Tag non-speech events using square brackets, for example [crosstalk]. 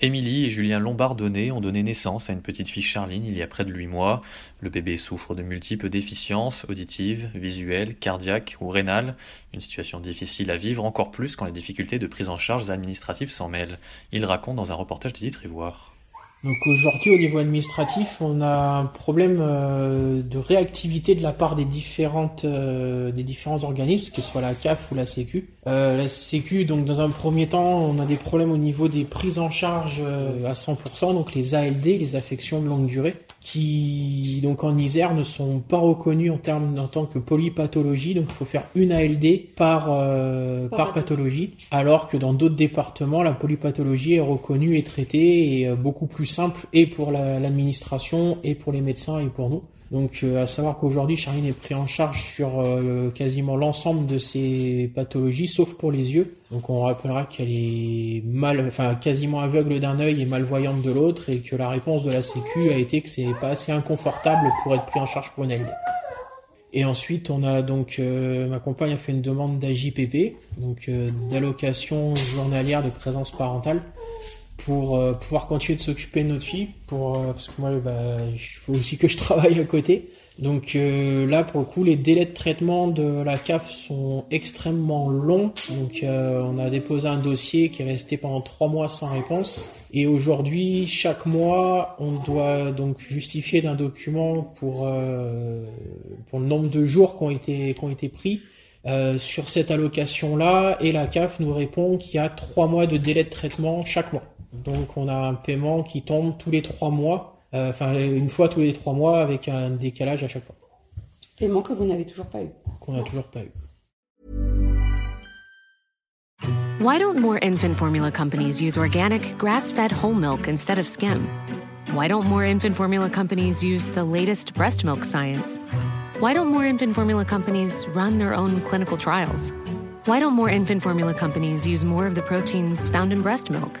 Émilie et Julien Lombardonnet ont donné naissance à une petite fille Charline il y a près de huit mois. Le bébé souffre de multiples déficiences auditives, visuelles, cardiaques ou rénales. Une situation difficile à vivre encore plus quand les difficultés de prise en charge administratives s'en mêlent. Il raconte dans un reportage d'Edith Rivoire. Donc aujourd'hui, au niveau administratif, on a un problème euh, de réactivité de la part des différentes euh, des différents organismes, que ce soit la CAF ou la Sécu. Euh, la Sécu, donc dans un premier temps, on a des problèmes au niveau des prises en charge à 100%, donc les ALD, les affections de longue durée, qui donc en Isère ne sont pas reconnus en termes en tant que polypathologie, donc il faut faire une ALD par par pathologie, alors que dans d'autres départements, la polypathologie est reconnue et traitée et beaucoup plus simple et pour l'administration et pour les médecins et pour nous. Donc à savoir qu'aujourd'hui Charline est pris en charge sur quasiment l'ensemble de ces pathologies sauf pour les yeux. Donc on rappellera qu'elle est mal enfin quasiment aveugle d'un œil et malvoyante de l'autre et que la réponse de la sécu a été que c'est pas assez inconfortable pour être pris en charge pour une ALD. Et ensuite, on a donc ma compagne a fait une demande d'AJPP, donc d'allocation journalière de présence parentale pour pouvoir continuer de s'occuper de notre fille, pour parce que moi, bah, il faut aussi que je [laughs] travaille à côté. Donc là, pour le coup, les délais de traitement de la CAF sont extrêmement longs. Donc on a déposé un dossier qui est resté pendant trois mois sans réponse. Et aujourd'hui, chaque mois, on doit donc justifier d'un document pour pour le nombre de jours qui ont été qui ont été pris. Euh, sur cette allocation-là, et la CAF nous répond qu'il y a trois mois de délai de traitement chaque mois. Donc on a un paiement qui tombe tous les trois mois, euh, enfin une fois tous les trois mois avec un décalage à chaque fois. Paiement que vous n'avez toujours pas eu. Qu'on n'a toujours pas eu. Why don't more infant formula companies use organic, grass-fed whole milk instead of skim? Why don't more infant formula companies use the latest breast milk science? Why don't more infant formula companies run their own clinical trials? Why don't more infant formula companies use more of the proteins found in breast milk?